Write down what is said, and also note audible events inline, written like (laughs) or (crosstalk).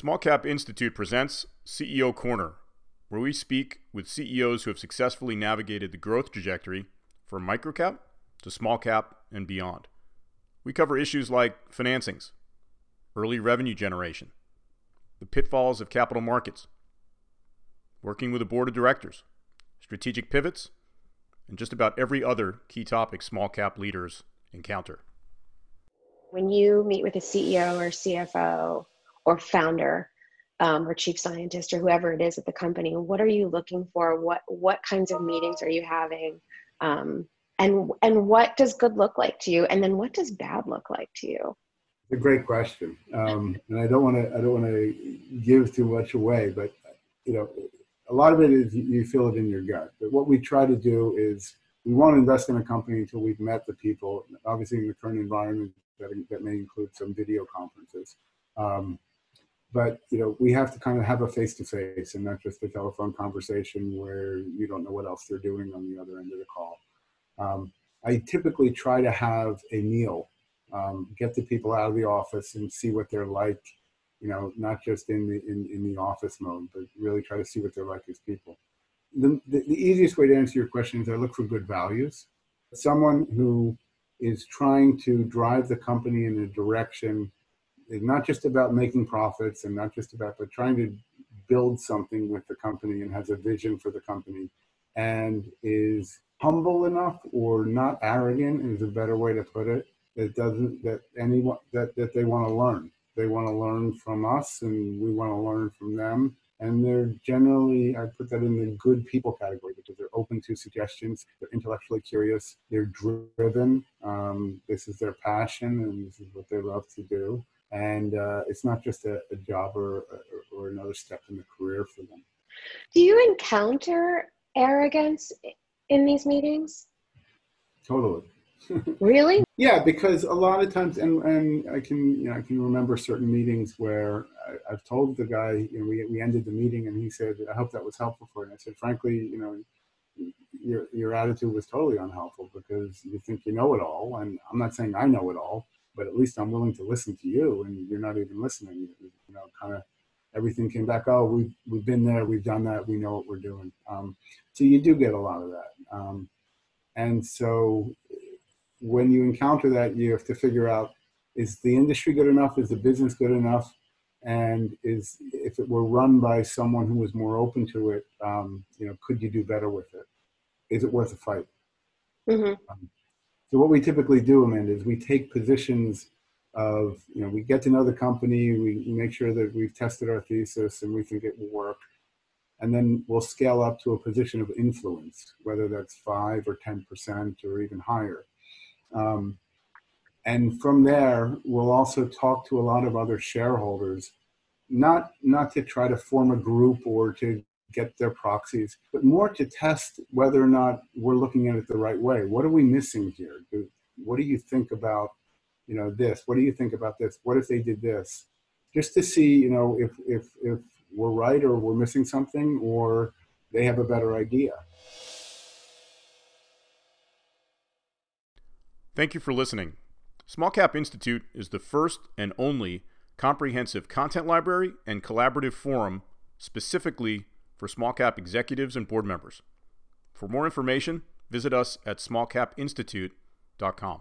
Small Cap Institute presents CEO Corner, where we speak with CEOs who have successfully navigated the growth trajectory from microcap to small cap and beyond. We cover issues like financings, early revenue generation, the pitfalls of capital markets, working with a board of directors, strategic pivots, and just about every other key topic small cap leaders encounter. When you meet with a CEO or CFO or founder um, or chief scientist or whoever it is at the company what are you looking for? What what kinds of meetings are you having? Um, and and what does good look like to you? And then what does bad look like to you? A great question. Um, and i don't want to i don't want to give too much away but you know a lot of it is you feel it in your gut. But what we try to do is we won't invest in a company until we've met the people obviously in the current environment that, that may include some video conferences. Um, but you know we have to kind of have a face to face and not just a telephone conversation where you don't know what else they're doing on the other end of the call. Um, i typically try to have a meal um, get the people out of the office and see what they're like you know not just in the in, in the office mode but really try to see what they're like as people. The, the, the easiest way to answer your question is i look for good values. Someone who is trying to drive the company in a direction not just about making profits and not just about, but trying to build something with the company and has a vision for the company and is humble enough or not arrogant is a better way to put it that doesn't that anyone that that they want to learn. They want to learn from us and we want to learn from them. And they're generally i put that in the good people category because they're open to suggestions. They're intellectually curious. They're driven. Um, this is their passion and this is what they love to do and uh, it's not just a, a job or, or, or another step in the career for them. Do you encounter arrogance in these meetings? Totally. (laughs) really? Yeah, because a lot of times, and, and I can you know I can remember certain meetings where I, have told the guy, you know, we we ended the meeting, and he said, "I hope that was helpful for you." And I said, "Frankly, you know, your your attitude was totally unhelpful because you think you know it all, and I'm not saying I know it all, but at least I'm willing to listen to you, and you're not even listening. You know, kind of everything came back. Oh, we've we've been there, we've done that, we know what we're doing. Um, so you do get a lot of that, um, and so when you encounter that, you have to figure out: is the industry good enough? Is the business good enough? And is if it were run by someone who was more open to it, um, you know, could you do better with it? Is it worth a fight? Mm-hmm. So what we typically do, Amanda, is we take positions of, you know, we get to know the company, we, make sure that we've tested our thesis and we think it will work. And then we'll scale up to a position of influence, whether that's five or 10% or even higher. Um, and from there, we'll also talk to a lot of other shareholders, not, not to try to form a group or to get their proxies, but more to test whether or not we're looking at it the right way. What are we missing here? What do you think about, you know, this? What do you think about this? What if they did this? Just to see, you know, if if if we're right or we're missing something or they have a better idea. Thank you for listening. Small Cap Institute is the first and only comprehensive content library and collaborative forum specifically for small cap executives and board members. For more information, visit us at smallcapinstitute.com.